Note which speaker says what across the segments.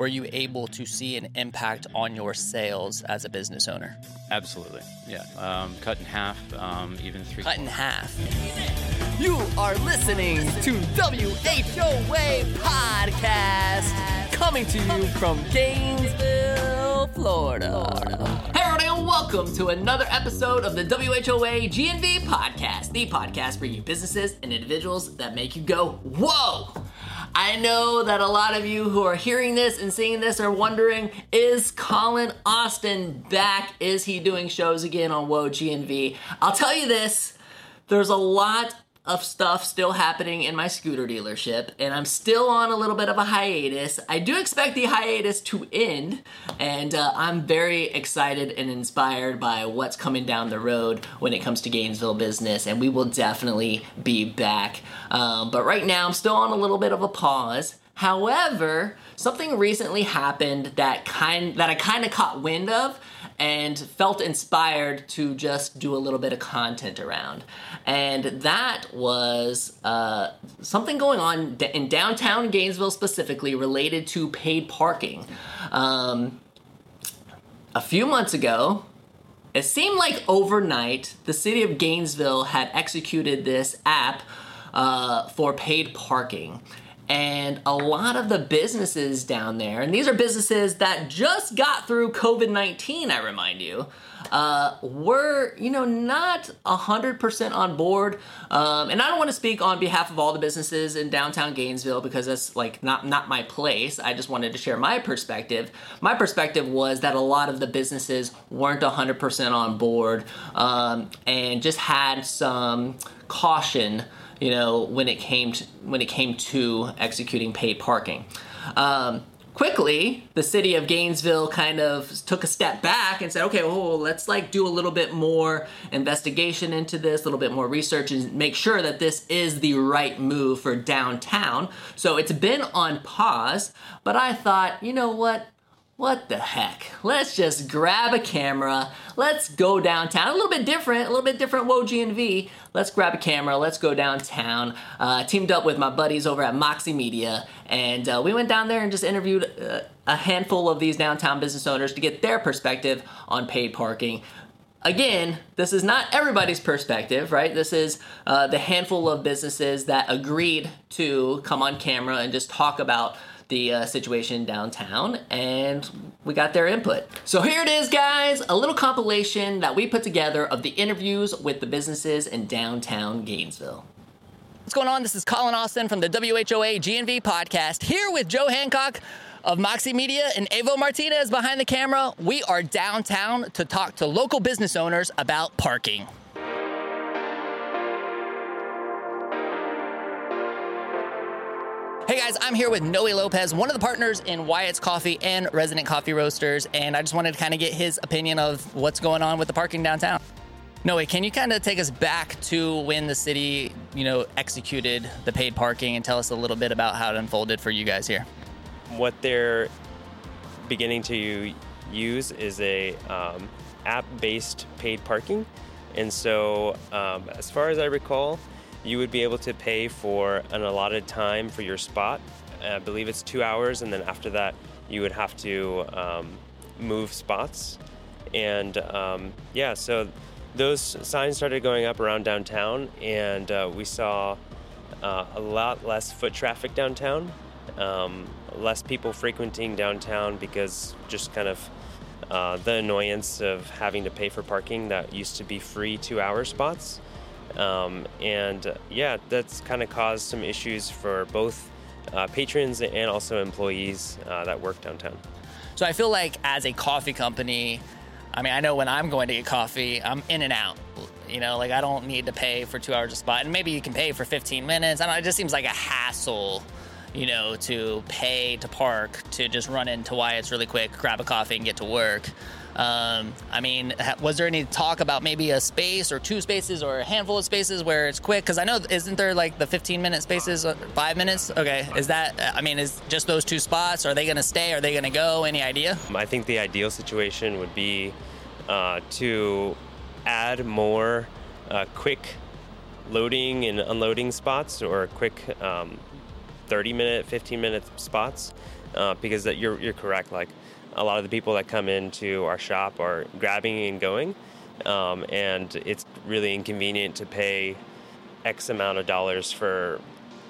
Speaker 1: were you able to see an impact on your sales as a business owner?
Speaker 2: Absolutely, yeah. Um, cut in half, um, even three.
Speaker 1: Cut in half.
Speaker 3: You are listening to WHOA Podcast, coming to you from Gainesville, Florida. Hey, everybody, and welcome to another episode of the WHOA GNV Podcast, the podcast for you businesses and individuals that make you go, whoa! I know that a lot of you who are hearing this and seeing this are wondering is Colin Austin back? Is he doing shows again on Whoa GNV? I'll tell you this there's a lot of stuff still happening in my scooter dealership, and I'm still on a little bit of a hiatus. I do expect the hiatus to end, and uh, I'm very excited and inspired by what's coming down the road when it comes to Gainesville business, and we will definitely be back. Um, but right now, I'm still on a little bit of a pause. However, something recently happened that kind that I kind of caught wind of and felt inspired to just do a little bit of content around. And that was uh, something going on in downtown Gainesville specifically related to paid parking. Um, a few months ago, it seemed like overnight the city of Gainesville had executed this app uh, for paid parking and a lot of the businesses down there, and these are businesses that just got through COVID 19, I remind you, uh, were, you know, not 100% on board. Um, and I don't want to speak on behalf of all the businesses in downtown Gainesville because that's like not, not my place. I just wanted to share my perspective. My perspective was that a lot of the businesses weren't 100% on board um, and just had some caution you know, when it came to, when it came to executing paid parking. Um, quickly, the city of Gainesville kind of took a step back and said, okay, well, let's like do a little bit more investigation into this, a little bit more research, and make sure that this is the right move for downtown. So it's been on pause, but I thought, you know what? What the heck? Let's just grab a camera. Let's go downtown. A little bit different, a little bit different Whoa GNV. Let's grab a camera. Let's go downtown. Uh, teamed up with my buddies over at Moxie Media, and uh, we went down there and just interviewed uh, a handful of these downtown business owners to get their perspective on paid parking. Again, this is not everybody's perspective, right? This is uh, the handful of businesses that agreed to come on camera and just talk about the uh, situation downtown and we got their input. So here it is, guys a little compilation that we put together of the interviews with the businesses in downtown Gainesville. What's going on? This is Colin Austin from the WHOA GNV podcast here with Joe Hancock of Moxie Media and Evo Martinez behind the camera. We are downtown to talk to local business owners about parking. Guys, I'm here with Noe Lopez, one of the partners in Wyatt's Coffee and Resident Coffee Roasters, and I just wanted to kind of get his opinion of what's going on with the parking downtown. Noe, can you kind of take us back to when the city, you know, executed the paid parking and tell us a little bit about how it unfolded for you guys here?
Speaker 4: What they're beginning to use is a um, app-based paid parking, and so um, as far as I recall, you would be able to pay for an allotted time for your spot. I believe it's two hours, and then after that, you would have to um, move spots. And um, yeah, so those signs started going up around downtown, and uh, we saw uh, a lot less foot traffic downtown, um, less people frequenting downtown because just kind of uh, the annoyance of having to pay for parking that used to be free two hour spots. Um, and yeah, that's kind of caused some issues for both uh, patrons and also employees uh, that work downtown.
Speaker 1: So I feel like as a coffee company, I mean, I know when I'm going to get coffee, I'm in and out. You know, like I don't need to pay for two hours a spot, and maybe you can pay for 15 minutes. I don't it just seems like a hassle, you know, to pay to park to just run into Wyatt's really quick, grab a coffee, and get to work. Um, I mean, was there any talk about maybe a space or two spaces or a handful of spaces where it's quick? Because I know, isn't there like the 15 minute spaces, uh, five minutes? Okay, is that, uh, I mean, is just those two spots? Are they going to stay? Are they going to go? Any idea?
Speaker 4: I think the ideal situation would be uh, to add more uh, quick loading and unloading spots or quick um, 30 minute, 15 minute spots uh, because that you're you're correct. Like a lot of the people that come into our shop are grabbing and going, um, and it's really inconvenient to pay X amount of dollars for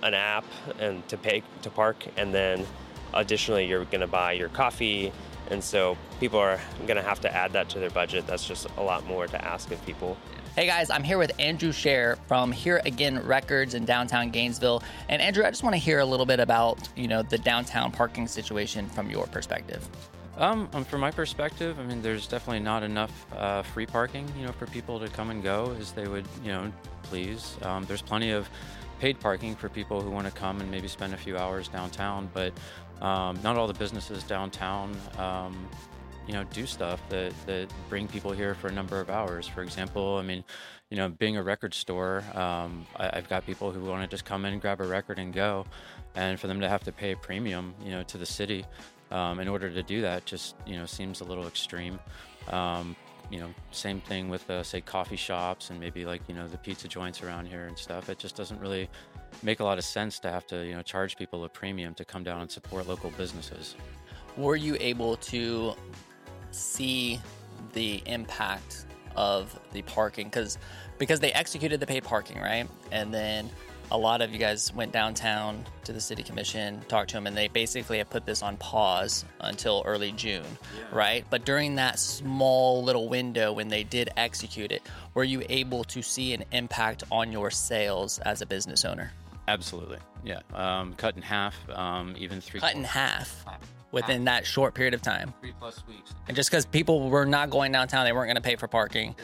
Speaker 4: an app and to pay to park, and then additionally you're going to buy your coffee, and so people are going to have to add that to their budget. That's just a lot more to ask of people.
Speaker 3: Hey guys, I'm here with Andrew Scher from Here Again Records in downtown Gainesville. And Andrew, I just want to hear a little bit about, you know, the downtown parking situation from your perspective.
Speaker 2: Um, um, from my perspective, I mean, there's definitely not enough uh, free parking, you know, for people to come and go as they would, you know, please. Um, there's plenty of paid parking for people who want to come and maybe spend a few hours downtown, but um, not all the businesses downtown um, you know do stuff that that bring people here for a number of hours. For example, I mean, you know, being a record store, um, I, have got people who want to just come in, grab a record, and go, and for them to have to pay a premium, you know, to the city um, in order to do that, just you know, seems a little extreme. Um, you know, same thing with uh, say coffee shops and maybe like you know the pizza joints around here and stuff. It just doesn't really make a lot of sense to have to you know charge people a premium to come down and support local businesses.
Speaker 3: Were you able to see the impact of the parking because because they executed the paid parking right and then a lot of you guys went downtown to the city commission talked to them and they basically have put this on pause until early june yeah. right but during that small little window when they did execute it were you able to see an impact on your sales as a business owner
Speaker 2: absolutely yeah um, cut in half um, even three
Speaker 3: cut in half within that short period of time.
Speaker 2: Three plus weeks.
Speaker 3: And just because people were not going downtown, they weren't going to pay for parking.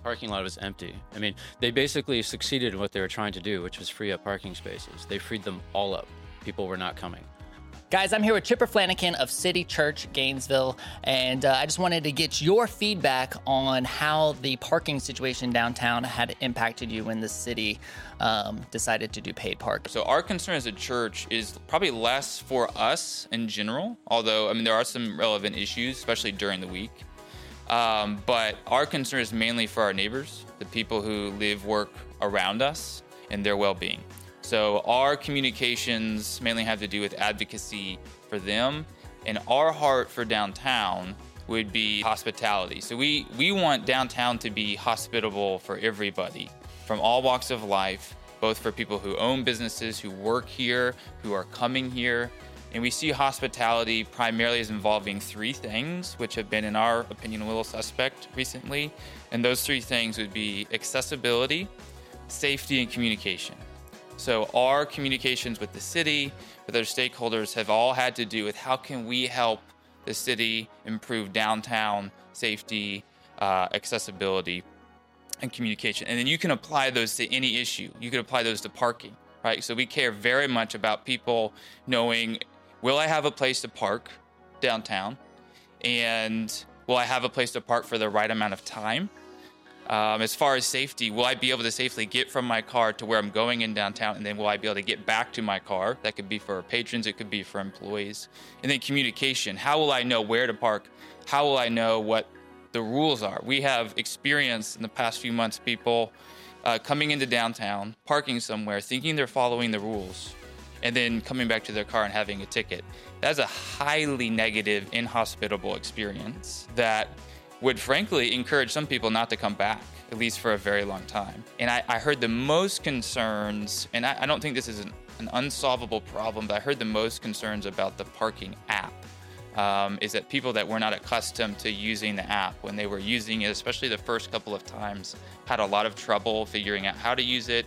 Speaker 2: The parking lot was empty. I mean, they basically succeeded in what they were trying to do, which was free up parking spaces. They freed them all up. People were not coming.
Speaker 3: Guys, I'm here with Chipper Flanagan of City Church Gainesville, and uh, I just wanted to get your feedback on how the parking situation downtown had impacted you when the city um, decided to do paid park.
Speaker 5: So, our concern as a church is probably less for us in general, although, I mean, there are some relevant issues, especially during the week. Um, but our concern is mainly for our neighbors, the people who live, work around us, and their well being. So our communications mainly have to do with advocacy for them, and our heart for downtown would be hospitality. So we we want downtown to be hospitable for everybody from all walks of life, both for people who own businesses, who work here, who are coming here. And we see hospitality primarily as involving three things, which have been, in our opinion, a little suspect recently. And those three things would be accessibility, safety, and communication. So our communications with the city, with other stakeholders, have all had to do with how can we help the city improve downtown safety, uh, accessibility, and communication. And then you can apply those to any issue. You can apply those to parking, right? So we care very much about people knowing will I have a place to park downtown? And will I have a place to park for the right amount of time? Um, as far as safety, will I be able to safely get from my car to where I'm going in downtown? And then will I be able to get back to my car? That could be for patrons, it could be for employees. And then communication how will I know where to park? How will I know what the rules are? We have experienced in the past few months people uh, coming into downtown, parking somewhere, thinking they're following the rules, and then coming back to their car and having a ticket. That's a highly negative, inhospitable experience that would frankly encourage some people not to come back, at least for a very long time. And I, I heard the most concerns, and I, I don't think this is an, an, unsolvable problem, but I heard the most concerns about the parking app. Um, is that people that were not accustomed to using the app when they were using it, especially the first couple of times, had a lot of trouble figuring out how to use it,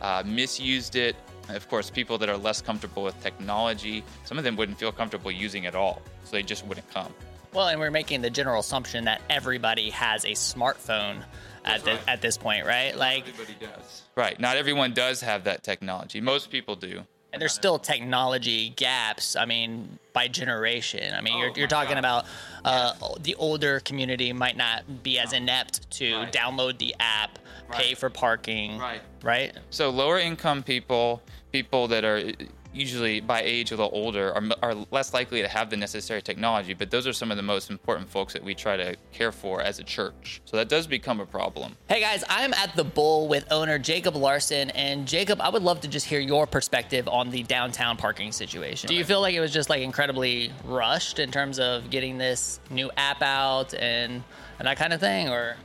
Speaker 5: uh, misused it. Of course, people that are less comfortable with technology, some of them wouldn't feel comfortable using it all, so they just wouldn't come.
Speaker 3: Well, and we're making the general assumption that everybody has a smartphone at, the, right. at this point, right?
Speaker 5: Like everybody does. Right. Not everyone does have that technology. Most people do.
Speaker 3: And there's still technology gaps. I mean, by generation. I mean, oh, you're, you're talking God. about uh, the older community might not be as inept to right. download the app, right. pay for parking. Right. Right.
Speaker 5: So lower income people, people that are usually by age a little older are, are less likely to have the necessary technology, but those are some of the most important folks that we try to care for as a church. So that does become a problem.
Speaker 3: Hey guys, I'm at the Bull with owner Jacob Larson. And Jacob, I would love to just hear your perspective on the downtown parking situation. Do you feel like it was just like incredibly rushed in terms of getting this new app out and, and that kind of thing? Or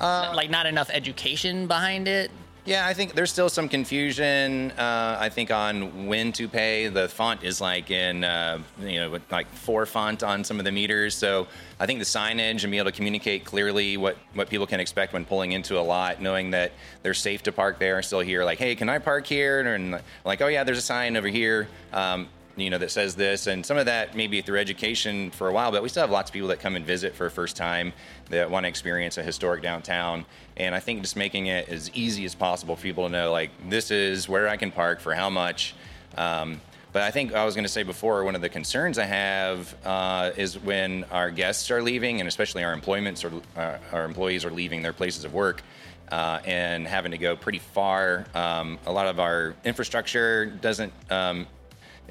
Speaker 3: uh, like not enough education behind it?
Speaker 6: Yeah, I think there's still some confusion. Uh, I think on when to pay. The font is like in, uh, you know, like four font on some of the meters. So I think the signage and be able to communicate clearly what, what people can expect when pulling into a lot, knowing that they're safe to park there, still here, like, hey, can I park here? And like, oh yeah, there's a sign over here. Um, you know, that says this, and some of that maybe through education for a while, but we still have lots of people that come and visit for a first time that want to experience a historic downtown. And I think just making it as easy as possible for people to know, like, this is where I can park for how much. Um, but I think I was going to say before, one of the concerns I have uh, is when our guests are leaving, and especially our employments or uh, our employees are leaving their places of work. Uh, and having to go pretty far. Um, a lot of our infrastructure doesn't um,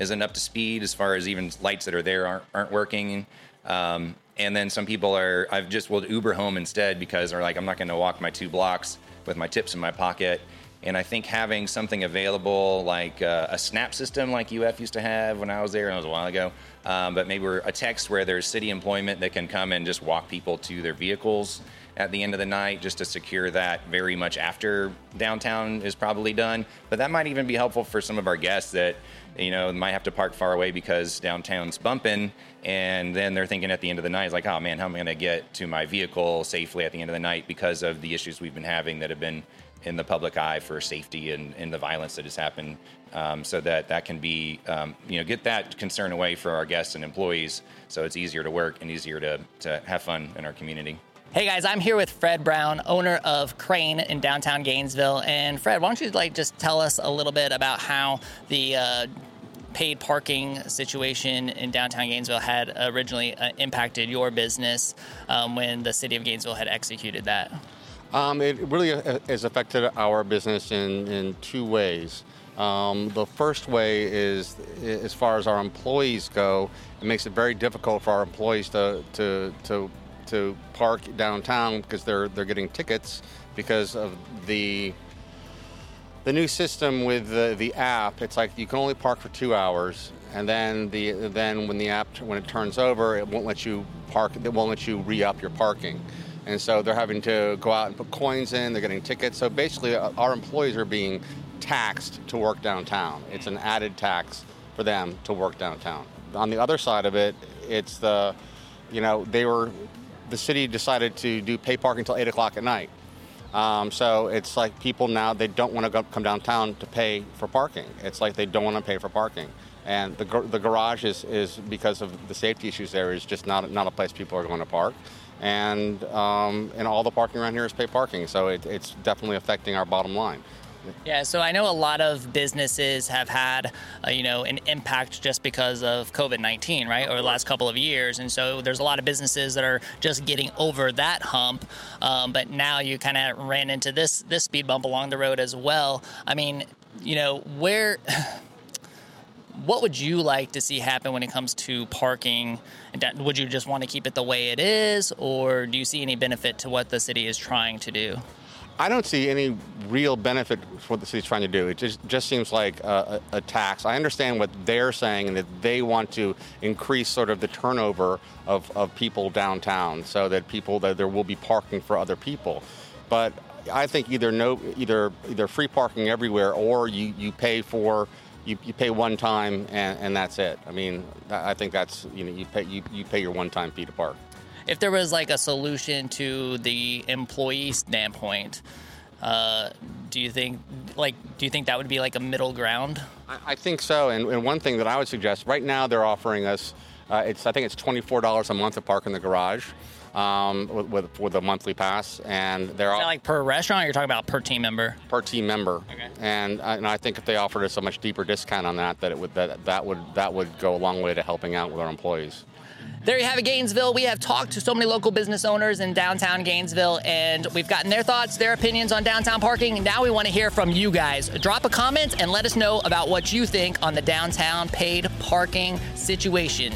Speaker 6: isn't up to speed as far as even lights that are there aren't, aren't working. Um, and then some people are, I've just will Uber home instead because they're like, I'm not going to walk my two blocks with my tips in my pocket. And I think having something available like uh, a snap system like UF used to have when I was there, and was a while ago, um, but maybe a text where there's city employment that can come and just walk people to their vehicles at the end of the night just to secure that very much after downtown is probably done. But that might even be helpful for some of our guests that, you know, might have to park far away because downtown's bumping. And then they're thinking at the end of the night, like, oh man, how am I going to get to my vehicle safely at the end of the night because of the issues we've been having that have been in the public eye for safety and, and the violence that has happened. Um, so that that can be, um, you know, get that concern away for our guests and employees so it's easier to work and easier to, to have fun in our community.
Speaker 3: Hey guys, I'm here with Fred Brown, owner of Crane in downtown Gainesville. And Fred, why don't you like just tell us a little bit about how the uh, paid parking situation in downtown Gainesville had originally uh, impacted your business um, when the city of Gainesville had executed that?
Speaker 7: Um, it really uh, has affected our business in, in two ways. Um, the first way is, as far as our employees go, it makes it very difficult for our employees to, to, to to park downtown because they're they're getting tickets because of the the new system with the, the app. It's like you can only park for two hours, and then the then when the app when it turns over, it won't let you park. It won't let you re up your parking. And so they're having to go out and put coins in. They're getting tickets. So basically, uh, our employees are being taxed to work downtown. It's an added tax for them to work downtown. On the other side of it, it's the, you know, they were the city decided to do pay parking until 8 o'clock at night. Um, so it's like people now, they don't want to come downtown to pay for parking. It's like they don't want to pay for parking. And the, the garage is, is, because of the safety issues there, is just not, not a place people are going to park. And, um, and all the parking around here is pay parking. So it, it's definitely affecting our bottom line.
Speaker 3: Yeah, so I know a lot of businesses have had, uh, you know, an impact just because of COVID nineteen, right, over the last couple of years, and so there's a lot of businesses that are just getting over that hump. Um, but now you kind of ran into this this speed bump along the road as well. I mean, you know, where. What would you like to see happen when it comes to parking? Would you just want to keep it the way it is, or do you see any benefit to what the city is trying to do?
Speaker 7: I don't see any real benefit for what the city's trying to do. It just, just seems like a, a, tax. I understand what they're saying and that they want to increase sort of the turnover of, of people downtown so that people that there will be parking for other people. But I think either no either either free parking everywhere or you, you pay for you, you pay one time and, and that's it. I mean I think that's you know you pay you, you pay your one time fee to park
Speaker 3: if there was like a solution to the employee standpoint, uh, do you think like do you think that would be like a middle ground?
Speaker 7: I, I think so. And, and, one thing that I would suggest right now they're offering us uh, it's I think it's twenty four dollars a month to park in the garage. um, with, with with a monthly pass, and they're all
Speaker 3: like per restaurant? You're talking about per team member?
Speaker 7: per team member.
Speaker 3: Okay.
Speaker 7: And, I- and I think if they offered us a much deeper discount on that, that it would that that would that would go a long way to helping out with our employees
Speaker 3: there you have it, Gainesville. We have talked to so many local business owners in downtown Gainesville, and we've gotten their thoughts, their opinions on downtown parking. Now we want to hear from you guys. Drop a comment and let us know about what you think on the downtown paid parking situation.